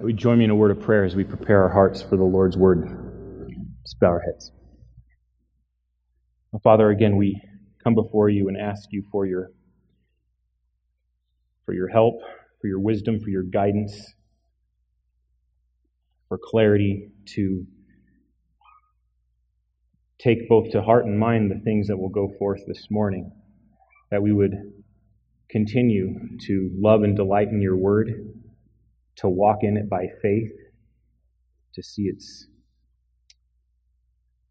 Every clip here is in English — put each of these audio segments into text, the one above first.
Would join me in a word of prayer as we prepare our hearts for the Lord's word? Bow our heads. Father, again, we come before you and ask you for your, for your help, for your wisdom, for your guidance, for clarity to take both to heart and mind the things that will go forth this morning, that we would continue to love and delight in your word to walk in it by faith, to see its,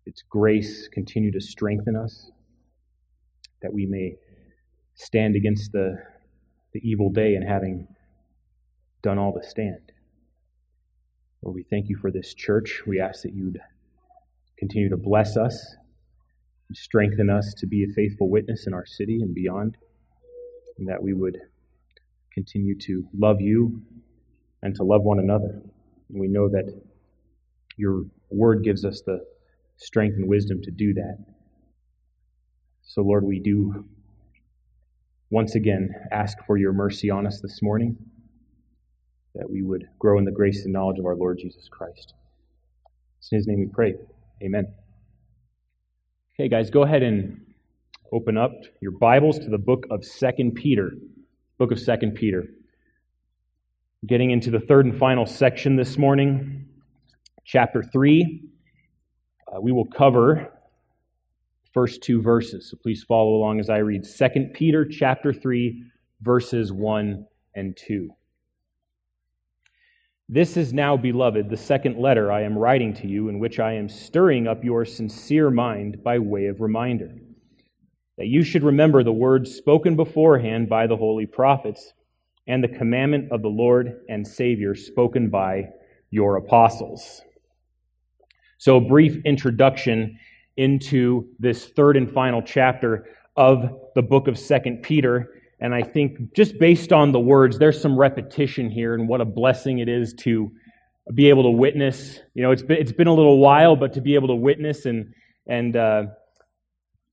its grace continue to strengthen us, that we may stand against the, the evil day and having done all to stand. Lord, we thank you for this church. We ask that you'd continue to bless us and strengthen us to be a faithful witness in our city and beyond, and that we would continue to love you and to love one another. And we know that your word gives us the strength and wisdom to do that. So, Lord, we do once again ask for your mercy on us this morning, that we would grow in the grace and knowledge of our Lord Jesus Christ. It's in his name we pray. Amen. Okay, guys, go ahead and open up your Bibles to the book of Second Peter. Book of Second Peter. Getting into the third and final section this morning, chapter 3. Uh, we will cover first two verses. So please follow along as I read 2 Peter chapter 3 verses 1 and 2. This is now, beloved, the second letter I am writing to you, in which I am stirring up your sincere mind by way of reminder, that you should remember the words spoken beforehand by the holy prophets and the commandment of the Lord and Savior spoken by your apostles. So, a brief introduction into this third and final chapter of the book of Second Peter. And I think just based on the words, there's some repetition here, and what a blessing it is to be able to witness. You know, it's been, it's been a little while, but to be able to witness and, and uh,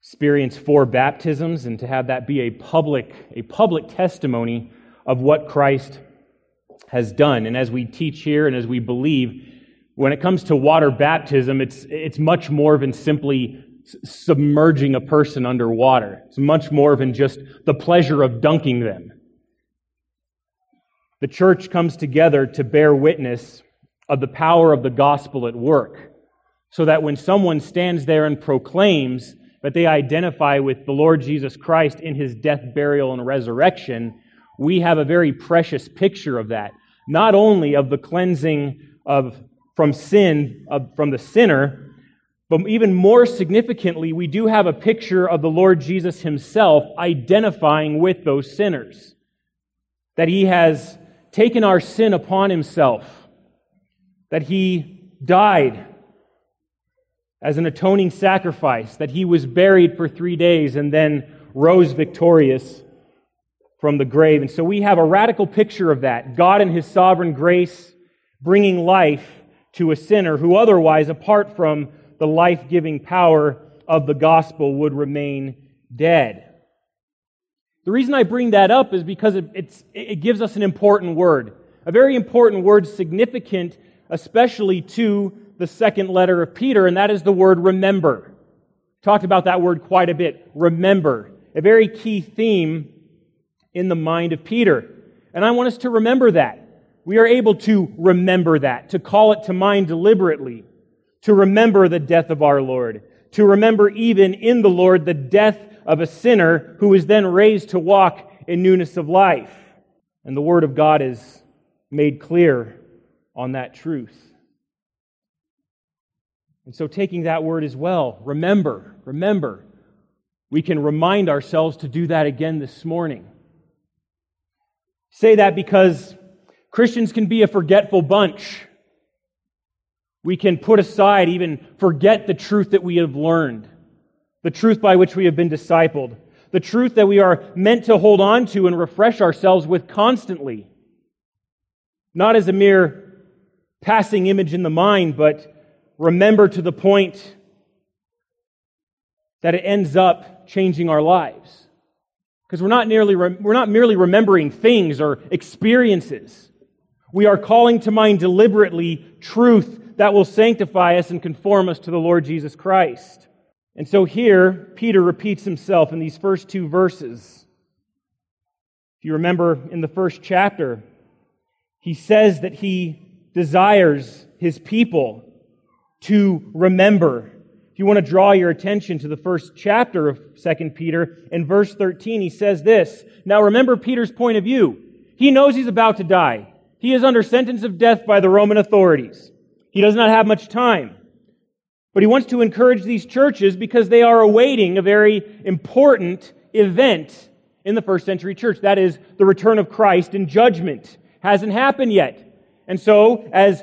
experience four baptisms and to have that be a public, a public testimony of what Christ has done. And as we teach here and as we believe, when it comes to water baptism, it's, it's much more than simply submerging a person under water. It's much more than just the pleasure of dunking them. The church comes together to bear witness of the power of the gospel at work, so that when someone stands there and proclaims that they identify with the Lord Jesus Christ in his death, burial, and resurrection, we have a very precious picture of that. Not only of the cleansing of, from sin, of, from the sinner, but even more significantly, we do have a picture of the Lord Jesus himself identifying with those sinners. That he has taken our sin upon himself, that he died as an atoning sacrifice, that he was buried for three days and then rose victorious from the grave. And so we have a radical picture of that. God in his sovereign grace bringing life to a sinner who otherwise, apart from the life giving power of the gospel, would remain dead. The reason I bring that up is because it, it gives us an important word, a very important word, significant especially to the second letter of Peter, and that is the word remember. Talked about that word quite a bit. Remember. A very key theme in the mind of Peter. And I want us to remember that. We are able to remember that, to call it to mind deliberately, to remember the death of our Lord, to remember even in the Lord the death of a sinner who is then raised to walk in newness of life. And the Word of God is made clear on that truth. And so, taking that word as well, remember, remember, we can remind ourselves to do that again this morning say that because Christians can be a forgetful bunch. We can put aside, even forget the truth that we have learned, the truth by which we have been discipled, the truth that we are meant to hold on to and refresh ourselves with constantly. Not as a mere passing image in the mind, but remember to the point that it ends up changing our lives. Because we're not, nearly, we're not merely remembering things or experiences. We are calling to mind deliberately truth that will sanctify us and conform us to the Lord Jesus Christ. And so here, Peter repeats himself in these first two verses. If you remember in the first chapter, he says that he desires his people to remember. If you want to draw your attention to the first chapter of 2 Peter, in verse 13, he says this. Now remember Peter's point of view. He knows he's about to die. He is under sentence of death by the Roman authorities. He does not have much time. But he wants to encourage these churches because they are awaiting a very important event in the first century church. That is the return of Christ and judgment. Hasn't happened yet. And so, as,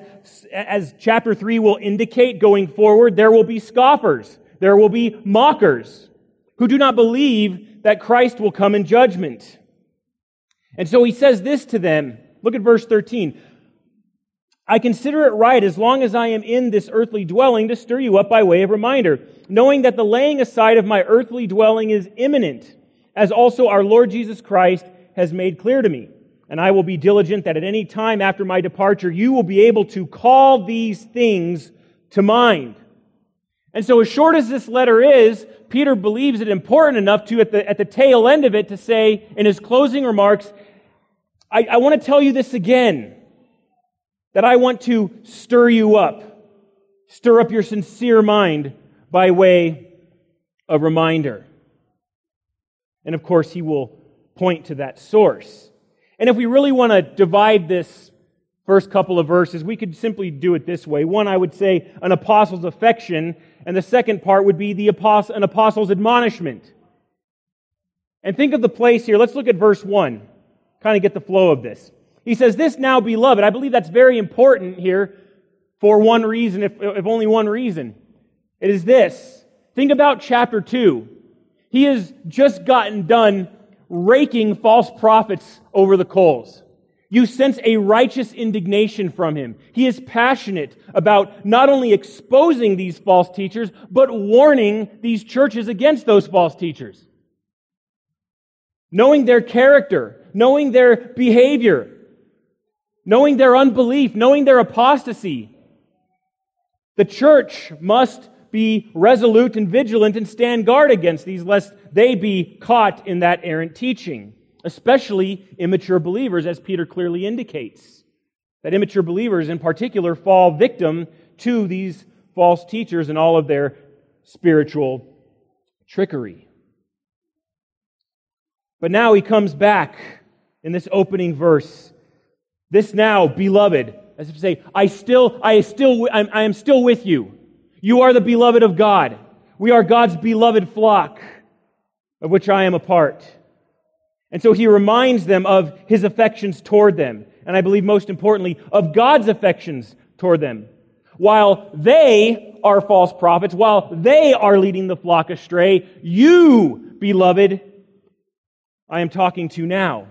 as chapter 3 will indicate going forward, there will be scoffers. There will be mockers who do not believe that Christ will come in judgment. And so he says this to them. Look at verse 13. I consider it right, as long as I am in this earthly dwelling, to stir you up by way of reminder, knowing that the laying aside of my earthly dwelling is imminent, as also our Lord Jesus Christ has made clear to me. And I will be diligent that at any time after my departure, you will be able to call these things to mind. And so, as short as this letter is, Peter believes it important enough to, at the, at the tail end of it, to say in his closing remarks, I, I want to tell you this again that I want to stir you up, stir up your sincere mind by way of reminder. And of course, he will point to that source. And if we really want to divide this first couple of verses, we could simply do it this way. One, I would say an apostle's affection, and the second part would be the apostle, an apostle's admonishment. And think of the place here. Let's look at verse 1, kind of get the flow of this. He says, This now, beloved. I believe that's very important here for one reason, if, if only one reason. It is this. Think about chapter 2. He has just gotten done raking false prophets over the coals. You sense a righteous indignation from him. He is passionate about not only exposing these false teachers, but warning these churches against those false teachers. Knowing their character, knowing their behavior, knowing their unbelief, knowing their apostasy. The church must be resolute and vigilant and stand guard against these, lest they be caught in that errant teaching, especially immature believers, as Peter clearly indicates. That immature believers, in particular, fall victim to these false teachers and all of their spiritual trickery. But now he comes back in this opening verse this now, beloved, as if to say, I still, I still, I'm, I am still with you. You are the beloved of God. We are God's beloved flock, of which I am a part. And so he reminds them of his affections toward them. And I believe most importantly, of God's affections toward them. While they are false prophets, while they are leading the flock astray, you, beloved, I am talking to now.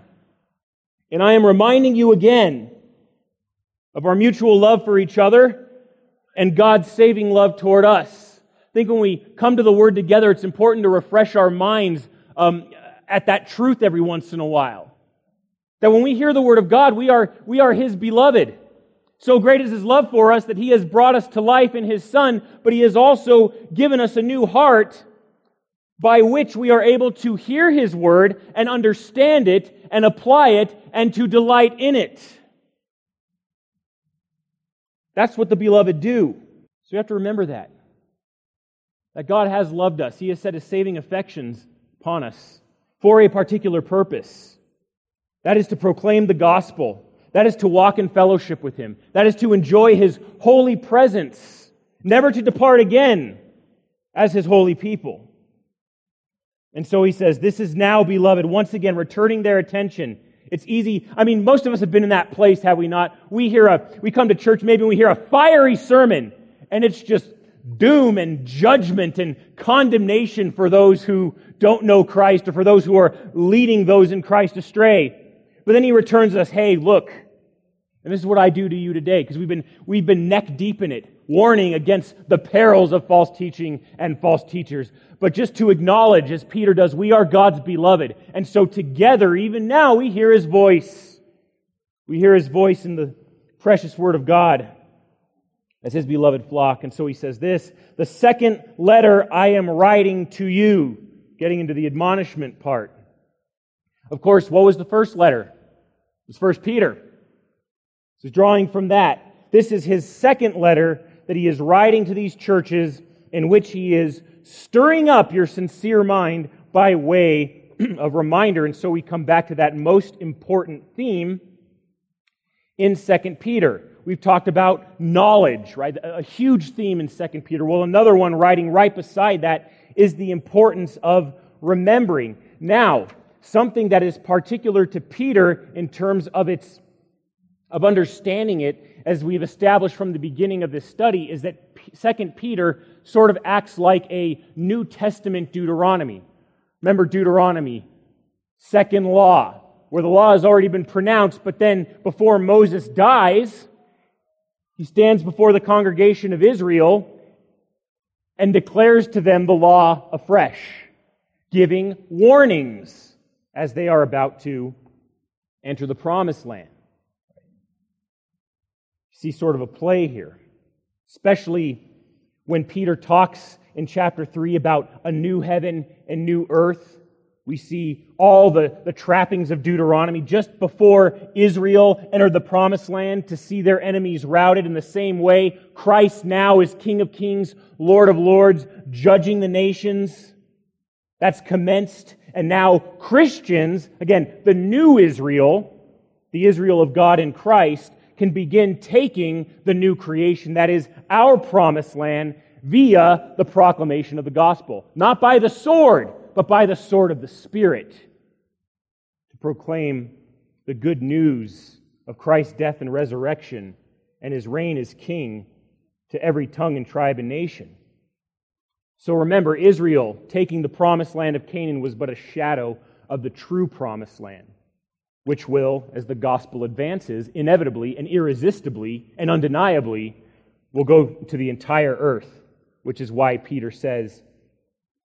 And I am reminding you again of our mutual love for each other and God's saving love toward us. I think when we come to the Word together, it's important to refresh our minds um, at that truth every once in a while. That when we hear the Word of God, we are, we are His beloved. So great is His love for us that He has brought us to life in His Son, but He has also given us a new heart by which we are able to hear His Word and understand it and apply it and to delight in it. That's what the beloved do. So you have to remember that. That God has loved us. He has set his saving affections upon us for a particular purpose. That is to proclaim the gospel. That is to walk in fellowship with him. That is to enjoy his holy presence, never to depart again as his holy people. And so he says, This is now, beloved, once again returning their attention it's easy. I mean, most of us have been in that place, have we not? We hear a, we come to church maybe we hear a fiery sermon and it's just doom and judgment and condemnation for those who don't know Christ or for those who are leading those in Christ astray. But then he returns us, hey, look, and this is what I do to you today because we've been, we've been neck deep in it, warning against the perils of false teaching and false teachers but just to acknowledge, as Peter does, we are God's beloved. And so together, even now, we hear his voice. We hear his voice in the precious word of God as his beloved flock. And so he says this The second letter I am writing to you, getting into the admonishment part. Of course, what was the first letter? It was First Peter. He's drawing from that. This is his second letter that he is writing to these churches in which he is stirring up your sincere mind by way of reminder. And so we come back to that most important theme in 2 Peter. We've talked about knowledge, right? A huge theme in 2 Peter. Well, another one writing right beside that is the importance of remembering. Now, something that is particular to Peter in terms of its of understanding it as we've established from the beginning of this study is that 2 Peter sort of acts like a New Testament Deuteronomy. Remember Deuteronomy, second law, where the law has already been pronounced, but then before Moses dies, he stands before the congregation of Israel and declares to them the law afresh, giving warnings as they are about to enter the promised land. See sort of a play here, especially when Peter talks in chapter 3 about a new heaven and new earth. We see all the, the trappings of Deuteronomy just before Israel entered the promised land to see their enemies routed in the same way. Christ now is King of kings, Lord of lords, judging the nations. That's commenced. And now Christians, again, the new Israel, the Israel of God in Christ, can begin taking the new creation, that is, our promised land, via the proclamation of the gospel. Not by the sword, but by the sword of the Spirit. To proclaim the good news of Christ's death and resurrection and his reign as king to every tongue and tribe and nation. So remember, Israel taking the promised land of Canaan was but a shadow of the true promised land which will, as the gospel advances, inevitably and irresistibly and undeniably will go to the entire earth, which is why Peter says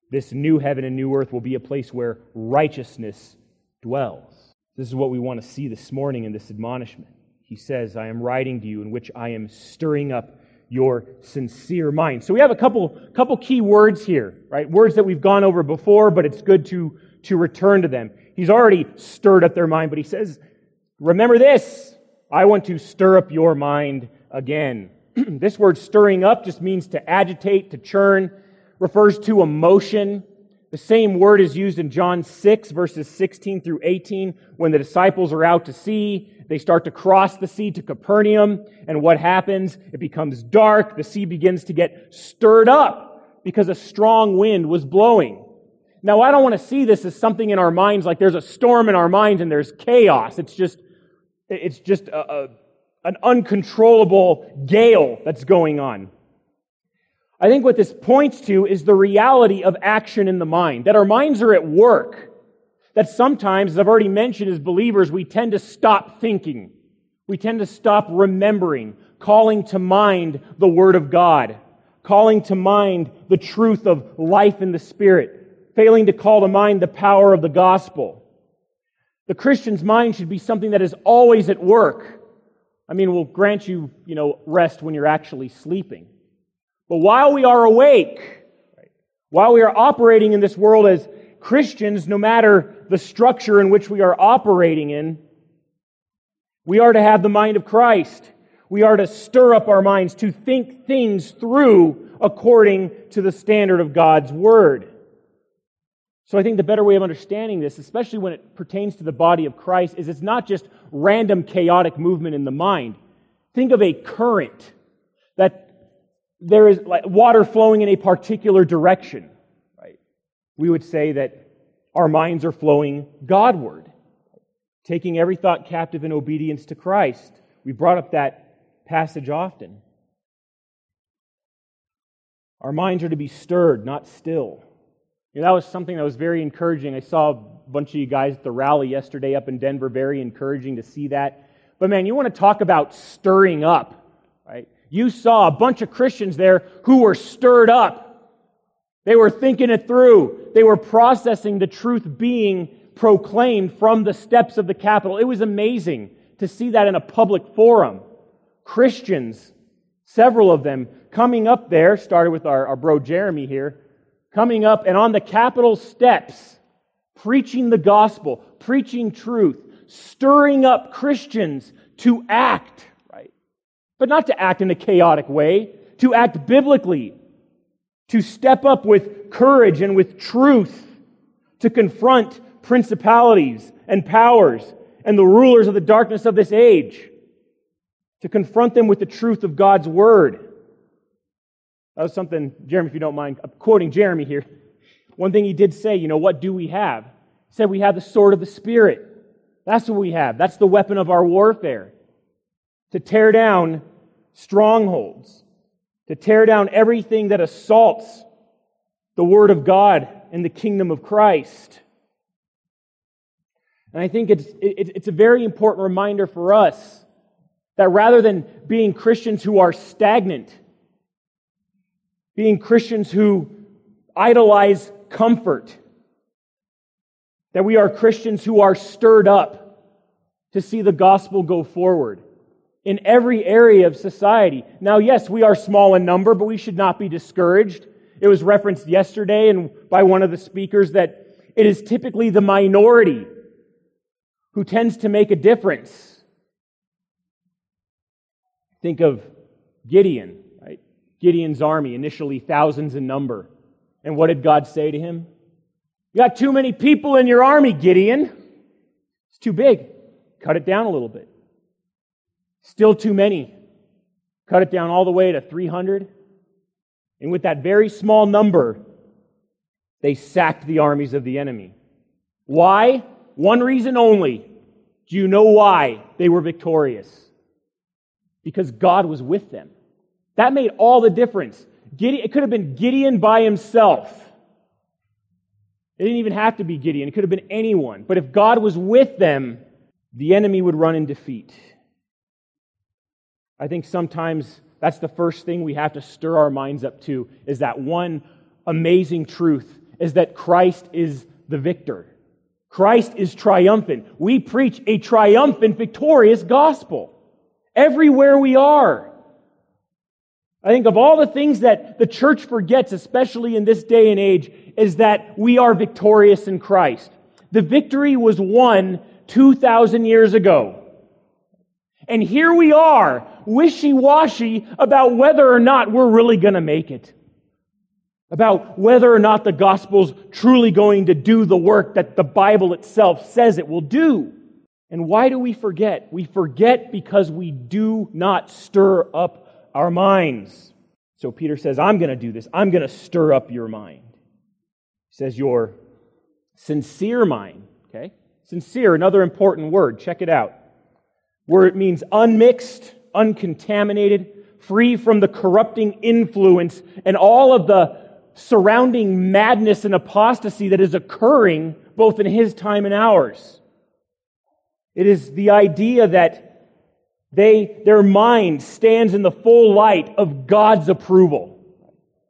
this new heaven and new earth will be a place where righteousness dwells. This is what we want to see this morning in this admonishment. He says, I am writing to you in which I am stirring up your sincere mind. So we have a couple, couple key words here, right? Words that we've gone over before, but it's good to, to return to them. He's already stirred up their mind, but he says, Remember this. I want to stir up your mind again. this word stirring up just means to agitate, to churn, refers to emotion. The same word is used in John 6, verses 16 through 18, when the disciples are out to sea. They start to cross the sea to Capernaum, and what happens? It becomes dark. The sea begins to get stirred up because a strong wind was blowing. Now, I don't want to see this as something in our minds like there's a storm in our minds and there's chaos. It's just, it's just a, a, an uncontrollable gale that's going on. I think what this points to is the reality of action in the mind, that our minds are at work. That sometimes, as I've already mentioned, as believers, we tend to stop thinking. We tend to stop remembering, calling to mind the Word of God, calling to mind the truth of life in the Spirit failing to call to mind the power of the gospel. The Christian's mind should be something that is always at work. I mean, we'll grant you, you know, rest when you're actually sleeping. But while we are awake, while we are operating in this world as Christians, no matter the structure in which we are operating in, we are to have the mind of Christ. We are to stir up our minds, to think things through according to the standard of God's Word. So I think the better way of understanding this, especially when it pertains to the body of Christ, is it's not just random chaotic movement in the mind. Think of a current that there is like water flowing in a particular direction. Right? We would say that our minds are flowing Godward, taking every thought captive in obedience to Christ. We brought up that passage often. Our minds are to be stirred, not still. You know, that was something that was very encouraging. I saw a bunch of you guys at the rally yesterday up in Denver. Very encouraging to see that. But man, you want to talk about stirring up, right? You saw a bunch of Christians there who were stirred up. They were thinking it through. They were processing the truth being proclaimed from the steps of the Capitol. It was amazing to see that in a public forum Christians, several of them, coming up there, started with our, our bro Jeremy here, coming up and on the Capitol steps, preaching the gospel, preaching truth, stirring up Christians to act, right? But not to act in a chaotic way, to act biblically, to step up with courage and with truth, to confront principalities and powers and the rulers of the darkness of this age, to confront them with the truth of God's word. That was something, Jeremy, if you don't mind, I'm quoting Jeremy here. One thing he did say, you know, what do we have? He said we have the sword of the Spirit. That's what we have. That's the weapon of our warfare. To tear down strongholds, to tear down everything that assaults the Word of God and the kingdom of Christ. And I think it's, it's a very important reminder for us that rather than being Christians who are stagnant, being Christians who idolize comfort, that we are Christians who are stirred up to see the gospel go forward in every area of society. Now, yes, we are small in number, but we should not be discouraged. It was referenced yesterday and by one of the speakers that it is typically the minority who tends to make a difference. Think of Gideon? Gideon's army, initially thousands in number. And what did God say to him? You got too many people in your army, Gideon. It's too big. Cut it down a little bit. Still too many. Cut it down all the way to 300. And with that very small number, they sacked the armies of the enemy. Why? One reason only. Do you know why they were victorious? Because God was with them. That made all the difference. Gideon, it could have been Gideon by himself it didn't even have to be Gideon, it could have been anyone. But if God was with them, the enemy would run in defeat. I think sometimes that's the first thing we have to stir our minds up to is that one amazing truth is that Christ is the victor. Christ is triumphant. We preach a triumphant, victorious gospel everywhere we are. I think of all the things that the church forgets, especially in this day and age, is that we are victorious in Christ. The victory was won 2,000 years ago. And here we are, wishy washy about whether or not we're really going to make it. About whether or not the gospel's truly going to do the work that the Bible itself says it will do. And why do we forget? We forget because we do not stir up our minds. So Peter says, I'm going to do this. I'm going to stir up your mind says your sincere mind. Okay? Sincere, another important word. Check it out. Where it means unmixed, uncontaminated, free from the corrupting influence and all of the surrounding madness and apostasy that is occurring both in his time and ours. It is the idea that they, their mind stands in the full light of God's approval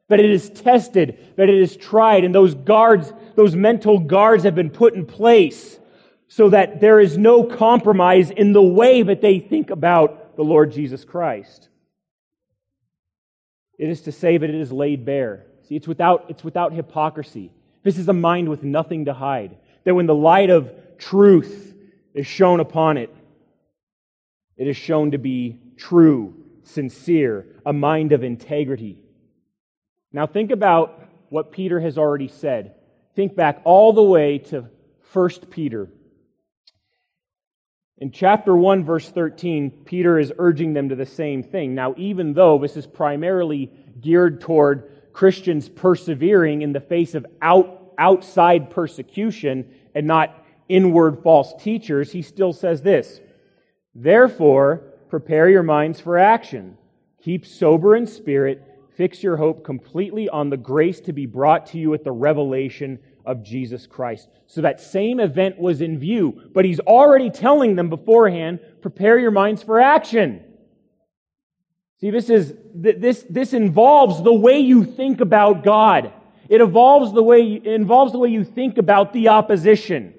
that it is tested, that it is tried, and those guards, those mental guards have been put in place so that there is no compromise in the way that they think about the Lord Jesus Christ. It is to say that it is laid bare. See, it's without, it's without hypocrisy. This is a mind with nothing to hide. That when the light of truth is shown upon it, it is shown to be true, sincere, a mind of integrity. Now, think about what Peter has already said. Think back all the way to 1 Peter. In chapter 1, verse 13, Peter is urging them to the same thing. Now, even though this is primarily geared toward Christians persevering in the face of out, outside persecution and not inward false teachers, he still says this Therefore, prepare your minds for action. Keep sober in spirit Fix your hope completely on the grace to be brought to you at the revelation of Jesus Christ. So that same event was in view, but he's already telling them beforehand, prepare your minds for action. See, this is, this, this involves the way you think about God. It involves the way, involves the way you think about the opposition.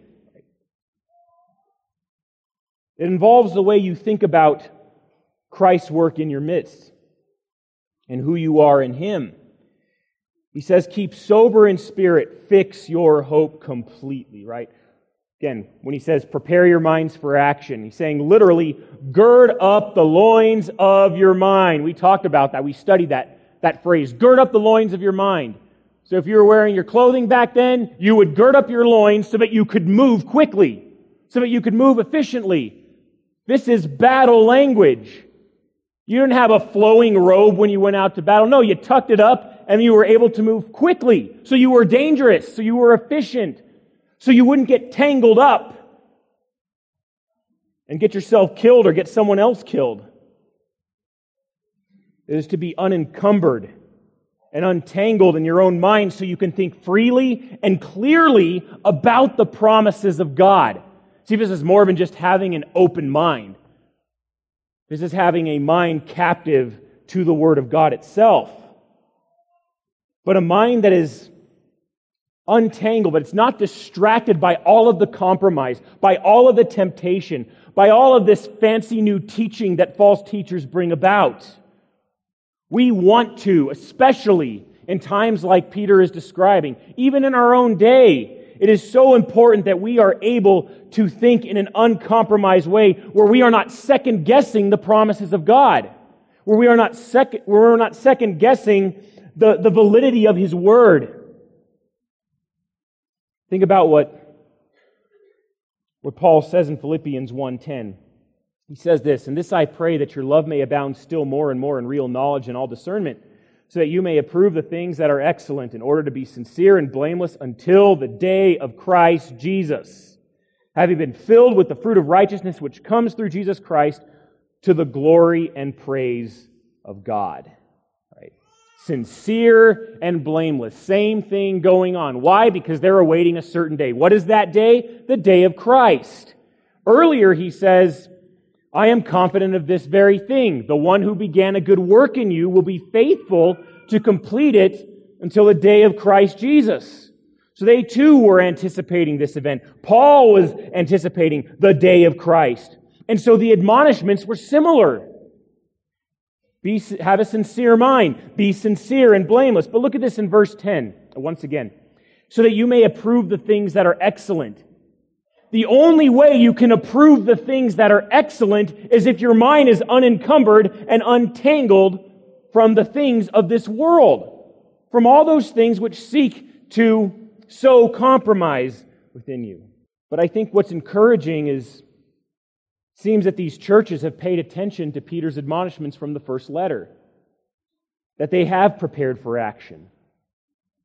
It involves the way you think about Christ's work in your midst and who you are in Him. He says, keep sober in spirit, fix your hope completely, right? Again, when he says prepare your minds for action, he's saying literally gird up the loins of your mind. We talked about that. We studied that, that phrase, gird up the loins of your mind. So if you were wearing your clothing back then, you would gird up your loins so that you could move quickly, so that you could move efficiently. This is battle language. You didn't have a flowing robe when you went out to battle. No, you tucked it up and you were able to move quickly. So you were dangerous. So you were efficient so you wouldn't get tangled up and get yourself killed or get someone else killed. It is to be unencumbered and untangled in your own mind so you can think freely and clearly about the promises of God. See, this is more than just having an open mind. This is having a mind captive to the Word of God itself. But a mind that is untangled, but it's not distracted by all of the compromise, by all of the temptation, by all of this fancy new teaching that false teachers bring about. We want to, especially in times like Peter is describing, even in our own day, it is so important that we are able to think in an uncompromised way where we are not second guessing the promises of God, where we are not second, where we're not second guessing the, the validity of His Word. Think about what, what Paul says in Philippians 1:10. He says this, and this I pray that your love may abound still more and more in real knowledge and all discernment, so that you may approve the things that are excellent in order to be sincere and blameless until the day of Christ Jesus, having been filled with the fruit of righteousness which comes through Jesus Christ to the glory and praise of God Right? sincere and blameless. Same thing going on. Why? Because they're awaiting a certain day. What is that day? The day of Christ. Earlier, he says, I am confident of this very thing. The one who began a good work in you will be faithful to complete it until the day of Christ Jesus. So they too were anticipating this event. Paul was anticipating the day of Christ. And so the admonishments were similar. Be, have a sincere mind. Be sincere and blameless. But look at this in verse 10, once again. So that you may approve the things that are excellent. The only way you can approve the things that are excellent is if your mind is unencumbered and untangled from the things of this world, from all those things which seek to sow compromise within you. But I think what's encouraging is seems that these churches have paid attention to Peter's admonishments from the first letter, that they have prepared for action,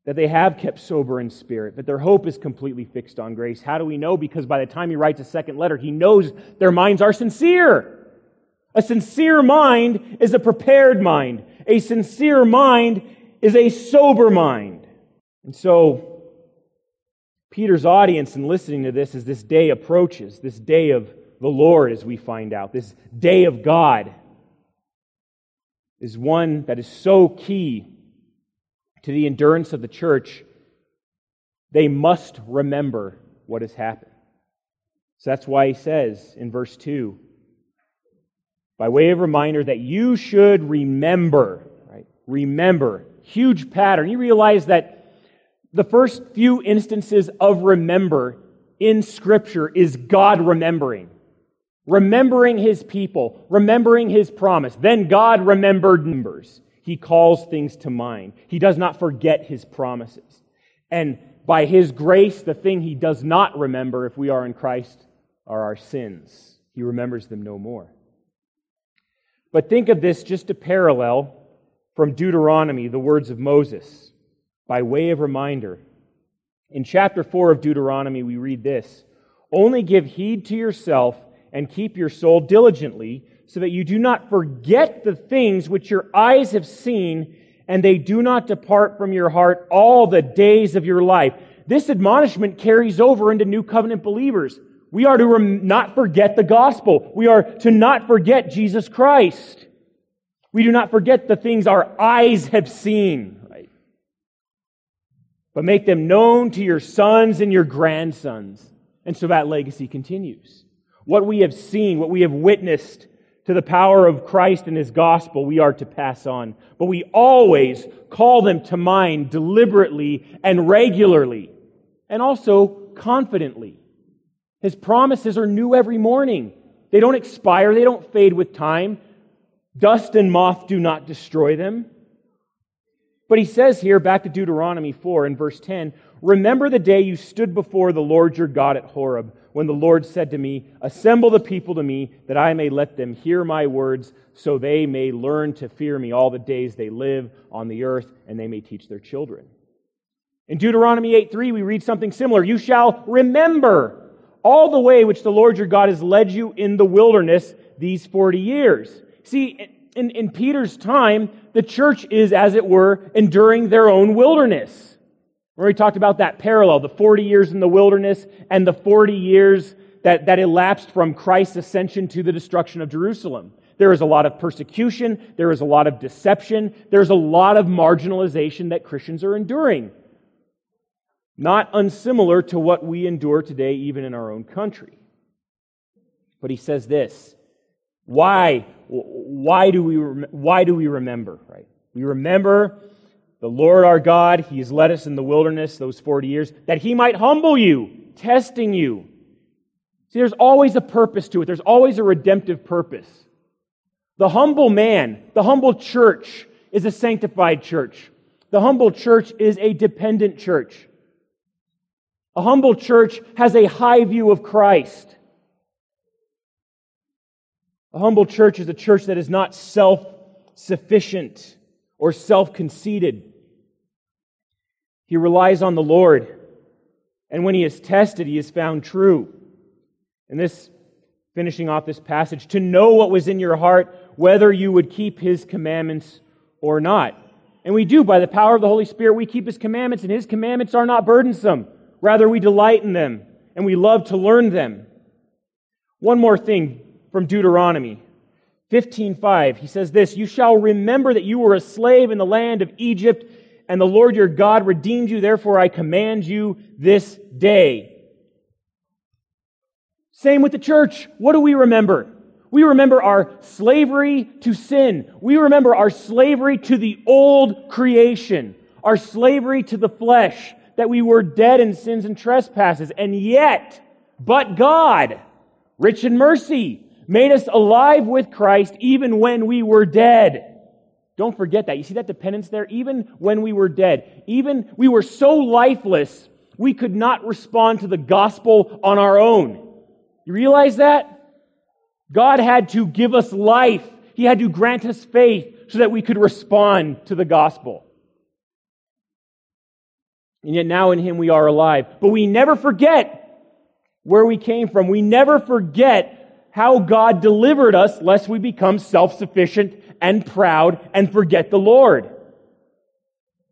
that they have kept sober in spirit, that their hope is completely fixed on grace. How do we know? Because by the time he writes a second letter, he knows their minds are sincere. A sincere mind is a prepared mind. A sincere mind is a sober mind. And so, Peter's audience in listening to this as this day approaches, this day of the Lord, as we find out, this day of God, is one that is so key to the endurance of the church. They must remember what has happened. So that's why he says in verse 2 by way of reminder that you should remember, right? Remember. Huge pattern. You realize that the first few instances of remember in Scripture is God remembering remembering his people, remembering his promise. Then God remembered numbers. He calls things to mind. He does not forget his promises. And by his grace, the thing he does not remember if we are in Christ are our sins. He remembers them no more. But think of this just a parallel from Deuteronomy, the words of Moses, by way of reminder. In chapter 4 of Deuteronomy, we read this Only give heed to yourself and keep your soul diligently, so that you do not forget the things which your eyes have seen, and they do not depart from your heart all the days of your life. This admonishment carries over into New Covenant believers. We are to rem- not forget the gospel. We are to not forget Jesus Christ. We do not forget the things our eyes have seen, right? But make them known to your sons and your grandsons. And so that legacy continues what we have seen, what we have witnessed to the power of Christ and his gospel we are to pass on. But we always call them to mind deliberately and regularly, and also confidently. His promises are new every morning. They don't expire, they don't fade with time. Dust and moth do not destroy them. But he says here, back to Deuteronomy 4 in verse 10 Remember the day you stood before the Lord your God at Horeb, when the Lord said to me, Assemble the people to me, that I may let them hear my words, so they may learn to fear me all the days they live on the earth, and they may teach their children. In Deuteronomy 8 3, we read something similar. You shall remember all the way which the Lord your God has led you in the wilderness these 40 years. See, in, in Peter's time, the church is, as it were, enduring their own wilderness. Where we talked about that parallel, the 40 years in the wilderness and the 40 years that, that elapsed from Christ's ascension to the destruction of Jerusalem. There is a lot of persecution. There is a lot of deception. There's a lot of marginalization that Christians are enduring. Not unsimilar to what we endure today, even in our own country. But he says this why, why, do we, why do we remember, right? We remember the Lord our God, He has led us in the wilderness those 40 years, that He might humble you, testing you. See, there's always a purpose to it, there's always a redemptive purpose. The humble man, the humble church, is a sanctified church. The humble church is a dependent church. A humble church has a high view of Christ. A humble church is a church that is not self sufficient or self conceited. He relies on the Lord, and when he is tested, he is found true. And this, finishing off this passage, to know what was in your heart, whether you would keep his commandments or not. And we do, by the power of the Holy Spirit, we keep his commandments, and his commandments are not burdensome. Rather, we delight in them, and we love to learn them. One more thing from Deuteronomy 15:5. He says this, "You shall remember that you were a slave in the land of Egypt, and the Lord your God redeemed you, therefore I command you this day." Same with the church. What do we remember? We remember our slavery to sin. We remember our slavery to the old creation, our slavery to the flesh, that we were dead in sins and trespasses. And yet, but God, rich in mercy, made us alive with Christ even when we were dead. Don't forget that. You see that dependence there? Even when we were dead, even we were so lifeless, we could not respond to the gospel on our own. You realize that? God had to give us life. He had to grant us faith so that we could respond to the gospel. And yet now in Him we are alive. But we never forget where we came from. We never forget how God delivered us, lest we become self sufficient and proud and forget the Lord.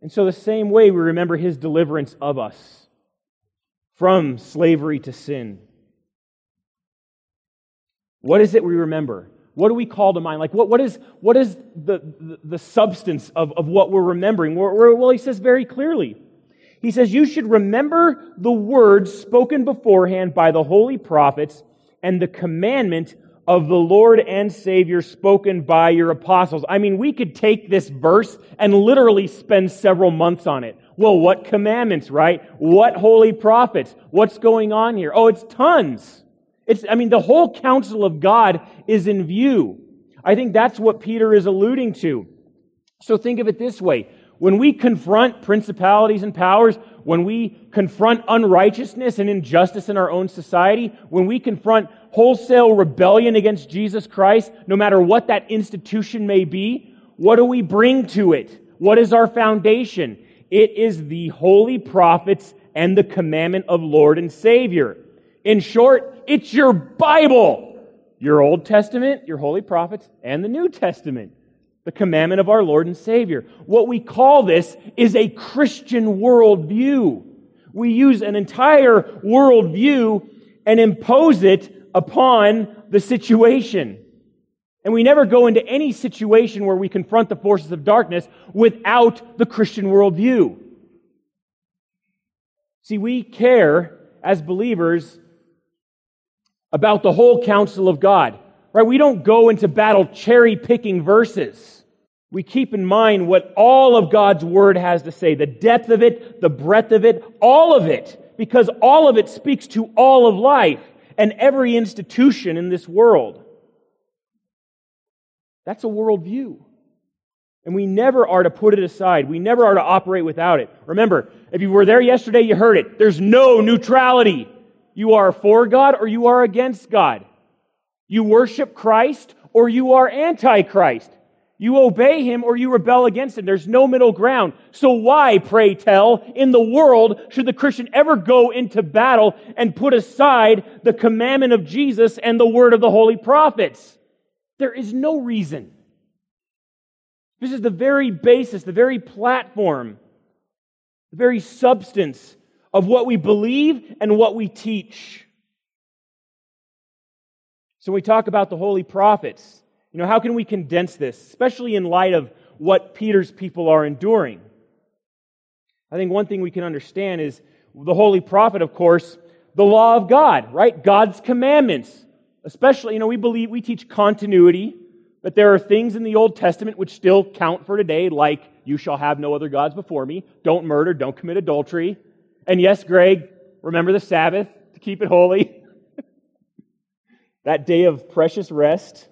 And so, the same way, we remember his deliverance of us from slavery to sin. What is it we remember? What do we call to mind? Like, what, what is, what is the, the, the substance of, of what we're remembering? Well, he says very clearly. He says, You should remember the words spoken beforehand by the holy prophets and the commandment of the Lord and Savior spoken by your apostles. I mean, we could take this verse and literally spend several months on it. Well, what commandments, right? What holy prophets? What's going on here? Oh, it's tons. It's, I mean, the whole counsel of God is in view. I think that's what Peter is alluding to. So think of it this way. When we confront principalities and powers, when we confront unrighteousness and injustice in our own society, when we confront wholesale rebellion against Jesus Christ, no matter what that institution may be, what do we bring to it? What is our foundation? It is the holy prophets and the commandment of Lord and Savior. In short, it's your Bible, your Old Testament, your holy prophets, and the New Testament the commandment of our Lord and Savior. What we call this is a Christian worldview. We use an entire worldview and impose it upon the situation. And we never go into any situation where we confront the forces of darkness without the Christian worldview. See, we care as believers about the whole counsel of God. right? We don't go into battle cherry picking verses. We keep in mind what all of God's word has to say, the depth of it, the breadth of it, all of it, because all of it speaks to all of life and every institution in this world. That's a worldview. And we never are to put it aside. We never are to operate without it. Remember, if you were there yesterday, you heard it. There's no neutrality. You are for God or you are against God. You worship Christ or you are anti-Christ. You obey him or you rebel against him. There's no middle ground. So why, pray tell, in the world should the Christian ever go into battle and put aside the commandment of Jesus and the word of the holy prophets? There is no reason. This is the very basis, the very platform, the very substance of what we believe and what we teach. So we talk about the holy prophets. You know, how can we condense this, especially in light of what Peter's people are enduring? I think one thing we can understand is the holy prophet, of course, the law of God, right? God's commandments. Especially, you know, we believe, we teach continuity, but there are things in the Old Testament which still count for today, like, you shall have no other gods before me, don't murder, don't commit adultery. And yes, Greg, remember the Sabbath to keep it holy that day of precious rest.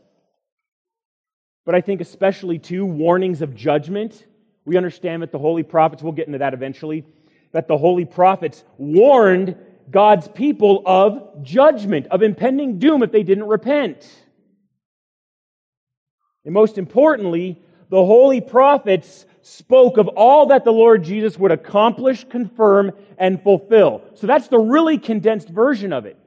But I think especially too, warnings of judgment. We understand that the holy prophets, we'll get into that eventually, that the holy prophets warned God's people of judgment, of impending doom if they didn't repent. And most importantly, the holy prophets spoke of all that the Lord Jesus would accomplish, confirm, and fulfill. So that's the really condensed version of it.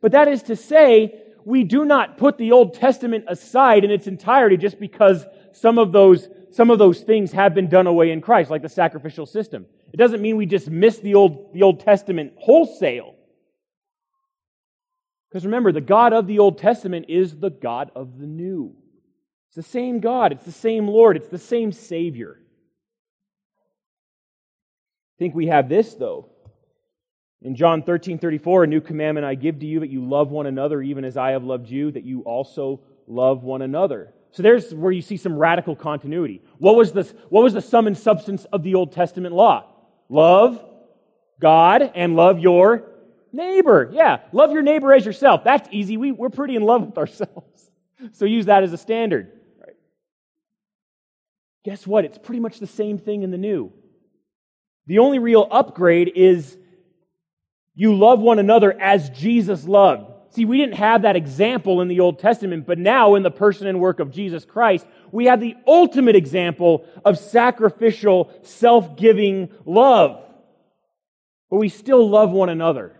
But that is to say, we do not put the Old Testament aside in its entirety just because some of those, some of those things have been done away in Christ, like the sacrificial system. It doesn't mean we just miss the Old, the Old Testament wholesale. Because remember, the God of the Old Testament is the God of the New. It's the same God, it's the same Lord, it's the same Savior. I think we have this, though. In John 13, 34, a new commandment I give to you that you love one another even as I have loved you, that you also love one another. So there's where you see some radical continuity. What was, this, what was the sum and substance of the Old Testament law? Love God and love your neighbor. Yeah, love your neighbor as yourself. That's easy. We, we're pretty in love with ourselves. So use that as a standard. Right? Guess what? It's pretty much the same thing in the new. The only real upgrade is you love one another as Jesus loved. See, we didn't have that example in the Old Testament, but now in the person and work of Jesus Christ, we have the ultimate example of sacrificial, self-giving love. But we still love one another.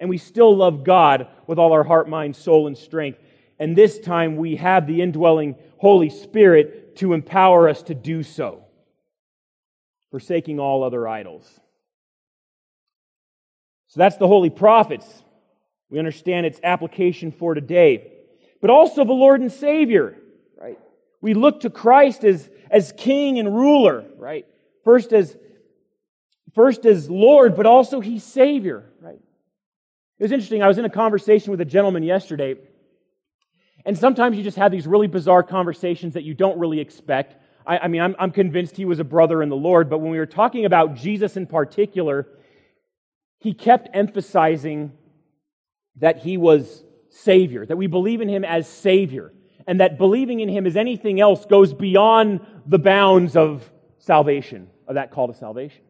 And we still love God with all our heart, mind, soul, and strength. And this time we have the indwelling Holy Spirit to empower us to do so, forsaking all other idols. So that's the holy prophets. We understand its application for today. But also the Lord and Savior, right? We look to Christ as, as King and ruler, right? First as, first as Lord, but also He's Savior, right? It was interesting. I was in a conversation with a gentleman yesterday, and sometimes you just have these really bizarre conversations that you don't really expect. I, I mean, I'm, I'm convinced he was a brother in the Lord, but when we were talking about Jesus in particular, he kept emphasizing that he was Savior, that we believe in him as Savior, and that believing in him as anything else goes beyond the bounds of salvation, of that call to salvation.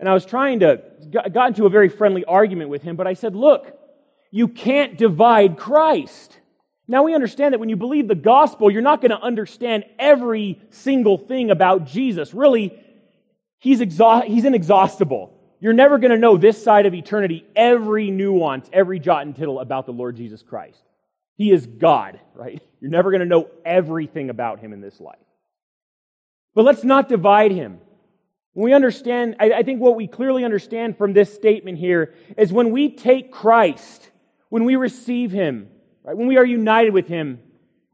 And I was trying to, got into a very friendly argument with him, but I said, look, you can't divide Christ. Now we understand that when you believe the gospel, you're not going to understand every single thing about Jesus. Really, he's, exha- he's inexhaustible. You're never going to know this side of eternity every nuance, every jot and tittle about the Lord Jesus Christ. He is God, right? You're never going to know everything about him in this life. But let's not divide him. When we understand, I, think what we clearly understand from this statement here is when we take Christ, when we receive him, right, when we are united with him,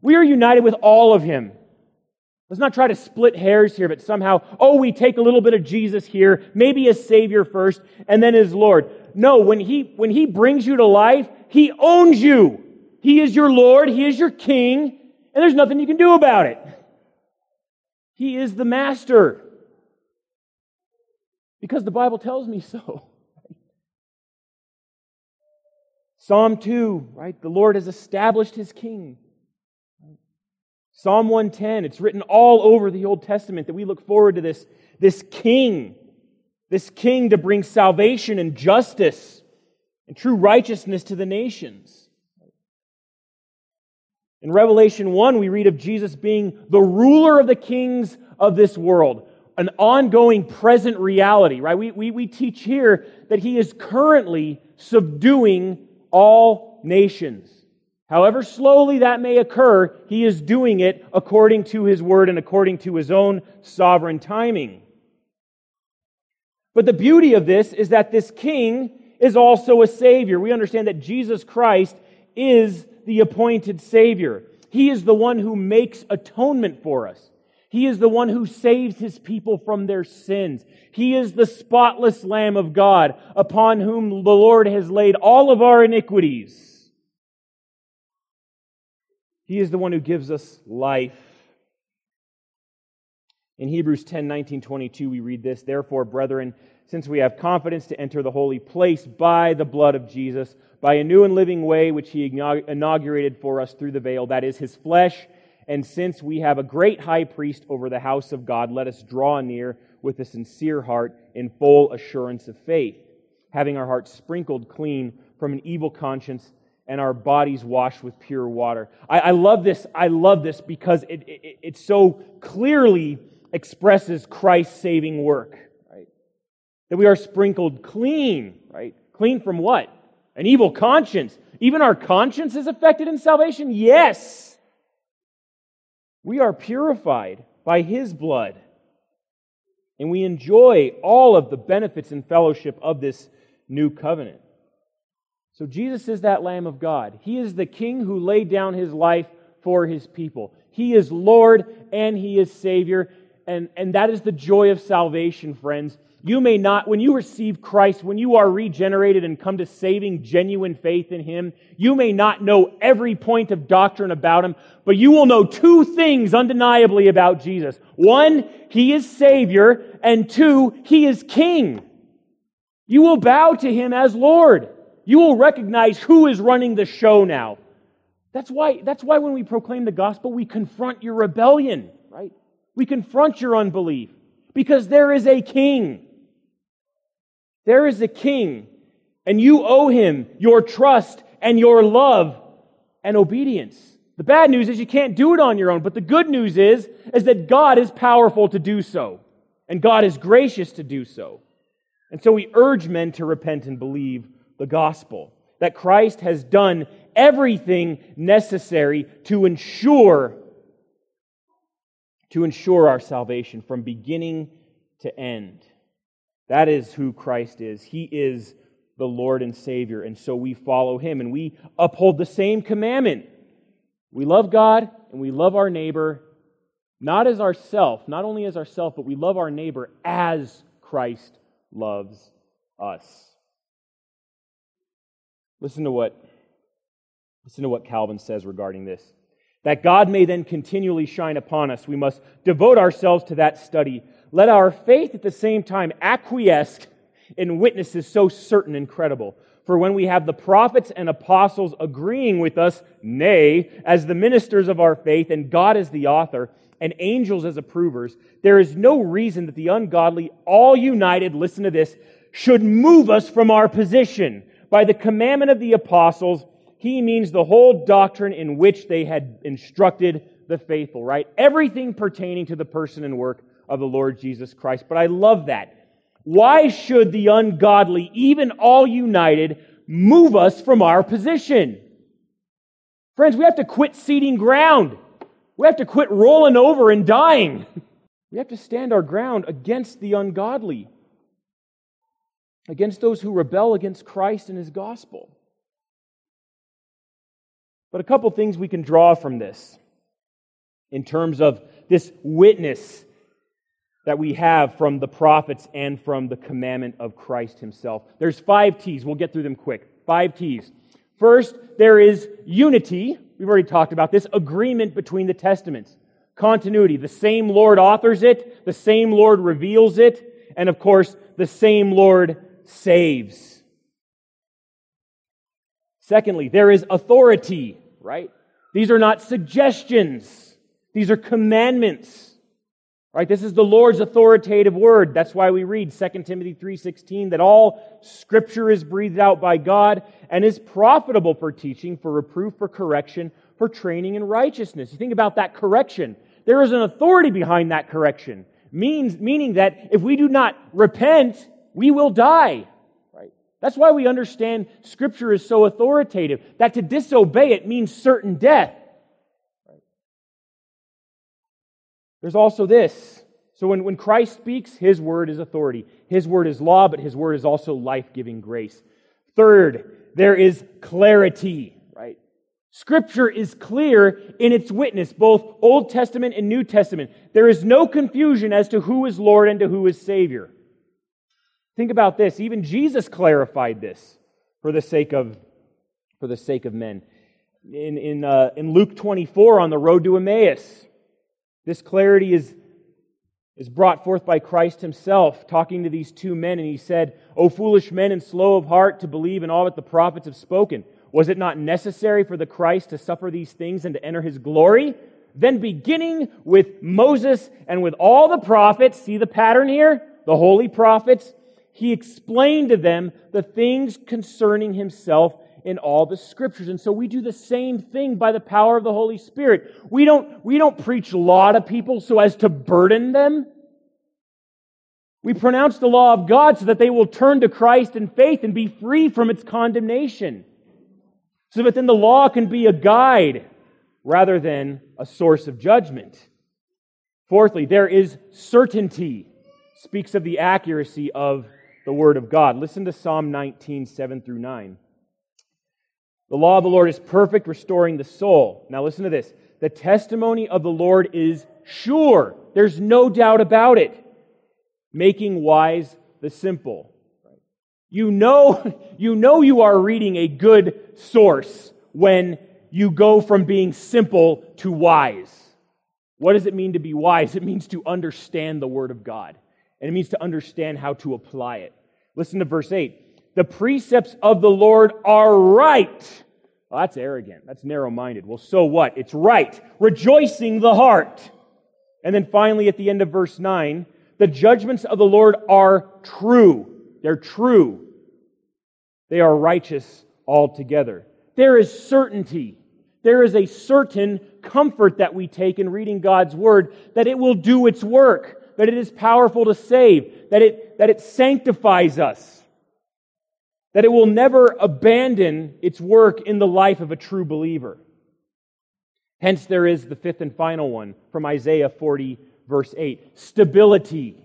we are united with all of him. Let's not try to split hairs here, but somehow, oh, we take a little bit of Jesus here, maybe as Savior first, and then as Lord. No, when He, when He brings you to life, He owns you. He is your Lord, He is your King, and there's nothing you can do about it. He is the Master. Because the Bible tells me so. Psalm 2, right? The Lord has established His King. Psalm 110, it's written all over the Old Testament that we look forward to this, this king, this king to bring salvation and justice and true righteousness to the nations. In Revelation 1, we read of Jesus being the ruler of the kings of this world, an ongoing present reality, right? We, we, we teach here that he is currently subduing all nations. However slowly that may occur, he is doing it according to his word and according to his own sovereign timing. But the beauty of this is that this king is also a savior. We understand that Jesus Christ is the appointed savior. He is the one who makes atonement for us. He is the one who saves his people from their sins. He is the spotless Lamb of God upon whom the Lord has laid all of our iniquities. He is the one who gives us life. In Hebrews 10 19, 22, we read this Therefore, brethren, since we have confidence to enter the holy place by the blood of Jesus, by a new and living way which he inaugurated for us through the veil, that is his flesh, and since we have a great high priest over the house of God, let us draw near with a sincere heart in full assurance of faith, having our hearts sprinkled clean from an evil conscience and our bodies washed with pure water. I, I love this. I love this because it, it, it so clearly expresses Christ's saving work, right? That we are sprinkled clean, right? Clean from what? An evil conscience. Even our conscience is affected in salvation? Yes. We are purified by His blood. And we enjoy all of the benefits and fellowship of this new covenant. So Jesus is that Lamb of God. He is the King who laid down his life for his people. He is Lord and he is Savior. And, and that is the joy of salvation, friends. You may not, when you receive Christ, when you are regenerated and come to saving, genuine faith in Him, you may not know every point of doctrine about Him, but you will know two things undeniably about Jesus. One, He is Savior, and two, He is King. You will bow to Him as Lord you will recognize who is running the show now. That's why, that's why when we proclaim the gospel, we confront your rebellion, right? We confront your unbelief because there is a king. There is a king, and you owe him your trust and your love and obedience. The bad news is you can't do it on your own, but the good news is, is that God is powerful to do so, and God is gracious to do so. And so we urge men to repent and believe the gospel. That Christ has done everything necessary to ensure to ensure our salvation from beginning to end. That is who Christ is. He is the Lord and Savior, and so we follow him and we uphold the same commandment. We love God and we love our neighbor not as ourself, not only as ourself, but we love our neighbor as Christ loves us. Listen to what, listen to what Calvin says regarding this. That God may then continually shine upon us, we must devote ourselves to that study. Let our faith at the same time acquiesce in witnesses so certain and credible. For when we have the prophets and apostles agreeing with us, nay, as the ministers of our faith, and God as the author, and angels as approvers, there is no reason that the ungodly, all united, listen to this, should move us from our position by the commandment of the apostles, he means the whole doctrine in which they had instructed the faithful, right? Everything pertaining to the person and work of the Lord Jesus Christ. But I love that. Why should the ungodly, even all united, move us from our position? Friends, we have to quit ceding ground. We have to quit rolling over and dying. We have to stand our ground against the ungodly against those who rebel against Christ and his gospel. But a couple things we can draw from this in terms of this witness that we have from the prophets and from the commandment of Christ himself. There's five T's. We'll get through them quick. Five T's. First, there is unity. We've already talked about this agreement between the testaments. Continuity. The same Lord authors it, the same Lord reveals it, and of course, the same Lord saves. Secondly, there is authority, right? These are not suggestions. These are commandments. Right? This is the Lord's authoritative word. That's why we read 2 Timothy 3:16 that all scripture is breathed out by God and is profitable for teaching, for reproof, for correction, for training in righteousness. You think about that correction. There is an authority behind that correction. Means, meaning that if we do not repent, we will die. Right? That's why we understand scripture is so authoritative. That to disobey it means certain death. Right? There's also this. So when, when Christ speaks, his word is authority. His word is law, but his word is also life giving grace. Third, there is clarity, right? Scripture is clear in its witness, both Old Testament and New Testament. There is no confusion as to who is Lord and to who is Savior. Think about this. Even Jesus clarified this for the sake of, for the sake of men. In, in, uh, in Luke 24 on the road to Emmaus, this clarity is, is brought forth by Christ himself, talking to these two men, and he said, O foolish men and slow of heart to believe in all that the prophets have spoken. Was it not necessary for the Christ to suffer these things and to enter his glory? Then, beginning with Moses and with all the prophets, see the pattern here? The holy prophets, he explained to them the things concerning himself in all the scriptures. And so we do the same thing by the power of the Holy Spirit. We don't, we don't preach law to people so as to burden them. We pronounce the law of God so that they will turn to Christ in faith and be free from its condemnation. So that then the law can be a guide rather than a source of judgment. Fourthly, there is certainty. Speaks of the accuracy of the Word of God. Listen to Psalm 19, 7 through 9. The law of the Lord is perfect, restoring the soul. Now listen to this. The testimony of the Lord is sure. There's no doubt about it. Making wise the simple. You know, you know you are reading a good source when you go from being simple to wise. What does it mean to be wise? It means to understand the Word of God. And it means to understand how to apply it. Listen to verse 8. The precepts of the Lord are right. Well, that's arrogant. That's narrow minded. Well, so what? It's right. Rejoicing the heart. And then finally, at the end of verse 9, the judgments of the Lord are true. They're true. They are righteous altogether. There is certainty. There is a certain comfort that we take in reading God's word that it will do its work, that it is powerful to save, that it, that it sanctifies us that it will never abandon its work in the life of a true believer. Hence, there is the fifth and final one from Isaiah 40, verse 8 stability.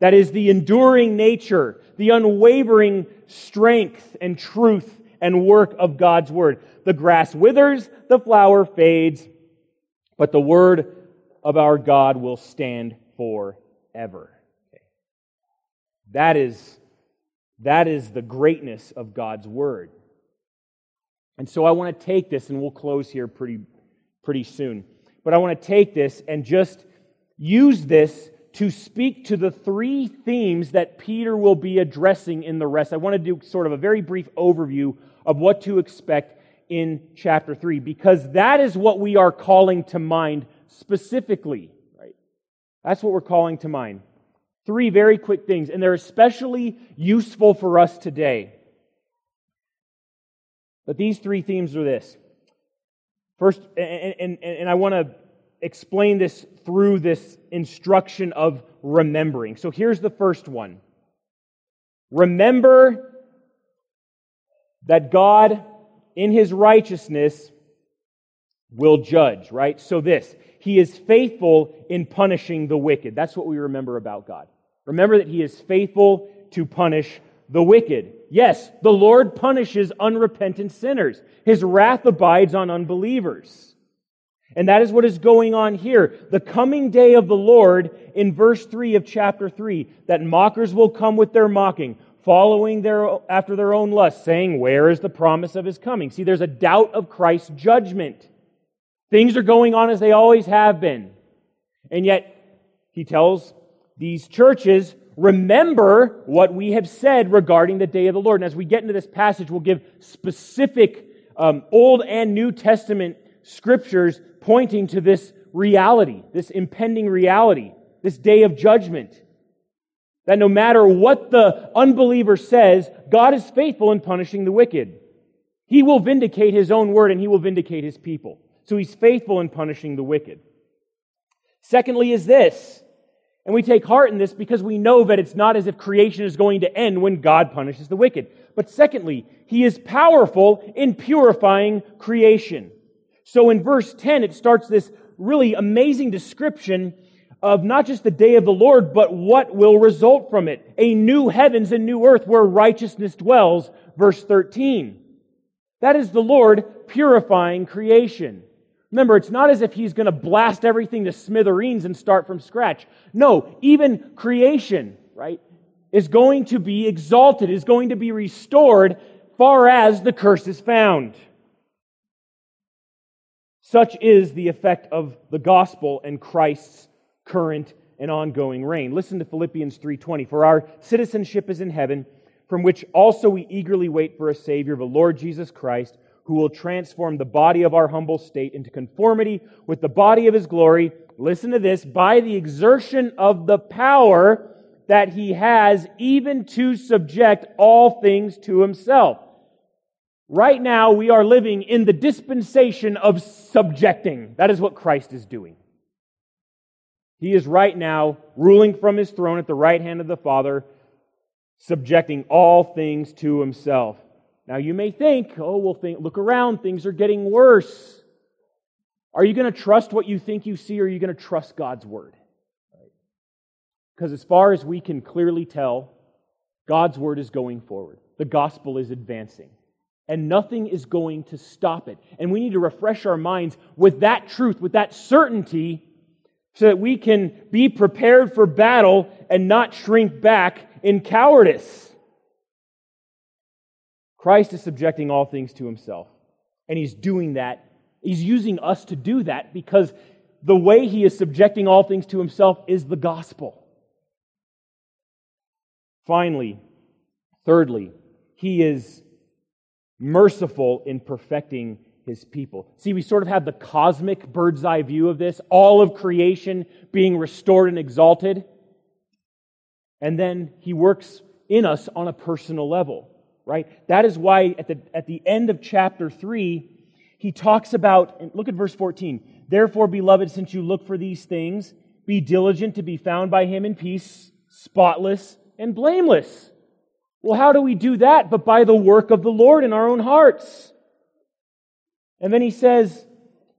That is the enduring nature, the unwavering strength and truth and work of God's word. The grass withers, the flower fades, but the word of our God will stand forever. That is that is the greatness of God's Word. And so I want to take this, and we'll close here pretty, pretty soon. But I want to take this and just use this to speak to the three themes that Peter will be addressing in the rest. I want to do sort of a very brief overview of what to expect in chapter 3, because that is what we are calling to mind specifically, right? That's what we're calling to mind. Three very quick things, and they're especially useful for us today. But these three themes are this. First, and, and, and I want to explain this through this instruction of remembering. So here's the first one Remember that God, in his righteousness, will judge, right? So this he is faithful in punishing the wicked. That's what we remember about God. Remember that He is faithful to punish the wicked. Yes, the Lord punishes unrepentant sinners. His wrath abides on unbelievers. And that is what is going on here. The coming day of the Lord in verse 3 of chapter 3, that mockers will come with their mocking, following their, after their own lust, saying, Where is the promise of his coming? See, there's a doubt of Christ's judgment. Things are going on as they always have been. And yet, he tells these churches, remember what we have said regarding the day of the Lord. And as we get into this passage, we'll give specific um, Old and New Testament scriptures pointing to this reality, this impending reality, this day of judgment. That no matter what the unbeliever says, God is faithful in punishing the wicked. He will vindicate his own word and he will vindicate his people. So he's faithful in punishing the wicked. Secondly, is this, and we take heart in this because we know that it's not as if creation is going to end when God punishes the wicked. But secondly, he is powerful in purifying creation. So in verse 10, it starts this really amazing description of not just the day of the Lord, but what will result from it. A new heavens and new earth where righteousness dwells, verse 13. That is the Lord purifying creation. Remember, it's not as if he's going to blast everything to smithereens and start from scratch. No, even creation, right, is going to be exalted, is going to be restored far as the curse is found. Such is the effect of the gospel and Christ's current and ongoing reign. Listen to Philippians 3:20. For our citizenship is in heaven, from which also we eagerly wait for a savior, the Lord Jesus Christ who will transform the body of our humble state into conformity with the body of his glory. Listen to this by the exertion of the power that he has, even to subject all things to himself. Right now, we are living in the dispensation of subjecting. That is what Christ is doing. He is right now ruling from his throne at the right hand of the Father, subjecting all things to himself. Now you may think, oh, well, think, look around, things are getting worse. Are you going to trust what you think you see, or are you going to trust God's word? Because as far as we can clearly tell, God's word is going forward. The gospel is advancing. And nothing is going to stop it. And we need to refresh our minds with that truth, with that certainty, so that we can be prepared for battle and not shrink back in cowardice. Christ is subjecting all things to himself. And he's doing that. He's using us to do that because the way he is subjecting all things to himself is the gospel. Finally, thirdly, he is merciful in perfecting his people. See, we sort of have the cosmic bird's eye view of this, all of creation being restored and exalted. And then he works in us on a personal level right? That is why at the, at the end of chapter 3, he talks about, look at verse 14. Therefore, beloved, since you look for these things, be diligent to be found by him in peace, spotless and blameless. Well, how do we do that? But by the work of the Lord in our own hearts. And then he says,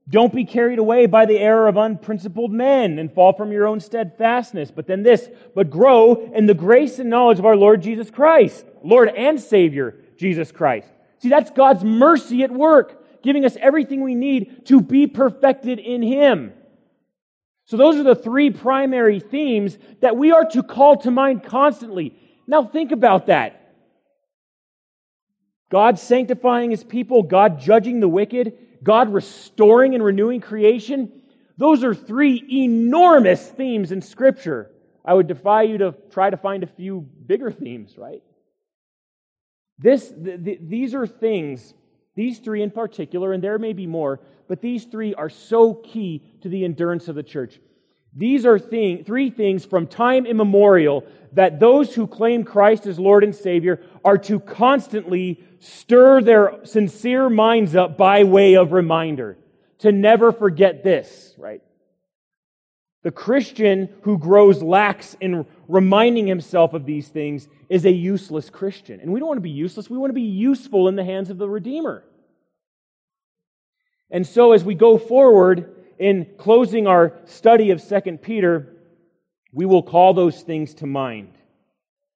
don't be carried away by the error of unprincipled men and fall from your own steadfastness. But then this, but grow in the grace and knowledge of our Lord Jesus Christ, Lord and Savior, Jesus Christ. See, that's God's mercy at work, giving us everything we need to be perfected in Him. So those are the three primary themes that we are to call to mind constantly. Now think about that. God sanctifying His people, God judging the wicked, God restoring and renewing creation, those are three enormous themes in Scripture. I would defy you to try to find a few bigger themes, right? This, th- th- these are things, these three in particular, and there may be more, but these three are so key to the endurance of the church. These are thing, three things from time immemorial that those who claim Christ as Lord and Savior are to constantly stir their sincere minds up by way of reminder. To never forget this, right? The Christian who grows lax in reminding himself of these things is a useless Christian. And we don't want to be useless, we want to be useful in the hands of the Redeemer. And so as we go forward, in closing our study of 2 Peter, we will call those things to mind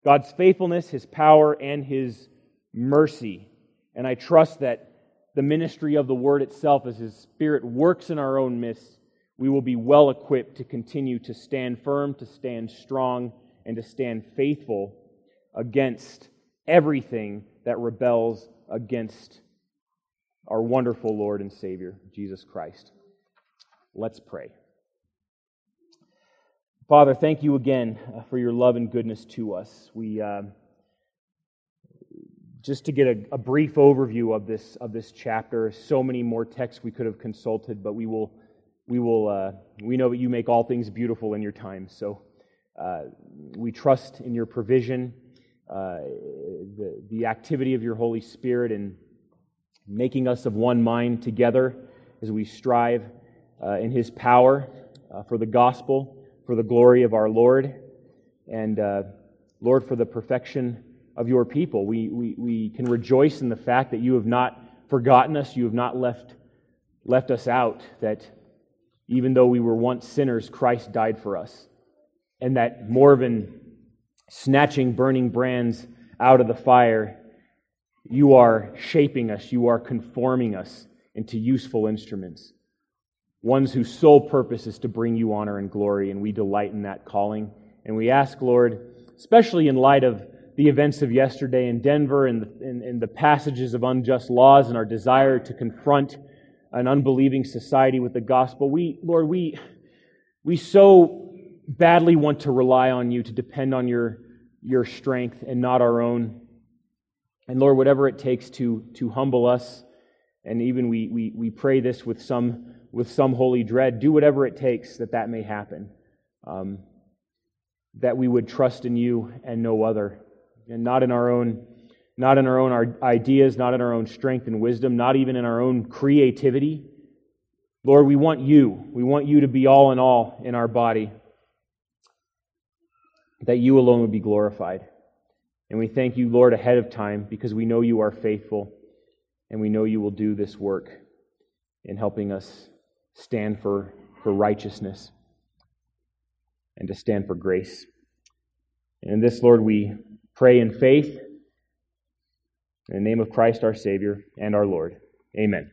God's faithfulness, His power, and His mercy. And I trust that the ministry of the Word itself, as His Spirit works in our own midst, we will be well equipped to continue to stand firm, to stand strong, and to stand faithful against everything that rebels against our wonderful Lord and Savior, Jesus Christ. Let's pray. Father, thank you again uh, for your love and goodness to us. We. Uh, just to get a, a, brief overview of this of this chapter. So many more texts we could have consulted, but we will we will uh, we know that you make all things beautiful in your time. So uh, we trust in your provision, uh, the the activity of your Holy Spirit, in making us of one mind together as we strive uh, in His power uh, for the gospel, for the glory of our Lord, and uh, Lord for the perfection of your people. We, we, we can rejoice in the fact that you have not forgotten us, you have not left, left us out, that even though we were once sinners, Christ died for us. And that more than snatching burning brands out of the fire, you are shaping us, you are conforming us into useful instruments, ones whose sole purpose is to bring you honor and glory, and we delight in that calling. And we ask, Lord, especially in light of the events of yesterday in Denver and the, and, and the passages of unjust laws and our desire to confront an unbelieving society with the gospel. We, Lord, we, we so badly want to rely on you, to depend on your, your strength and not our own. And Lord, whatever it takes to, to humble us, and even we, we, we pray this with some, with some holy dread, do whatever it takes that that may happen. Um, that we would trust in you and no other and not in our own not in our own ideas, not in our own strength and wisdom, not even in our own creativity. Lord, we want you. We want you to be all in all in our body, that you alone would be glorified. And we thank you, Lord, ahead of time because we know you are faithful and we know you will do this work in helping us stand for, for righteousness and to stand for grace. And in this, Lord, we pray in faith. In the name of Christ our Savior and our Lord. Amen.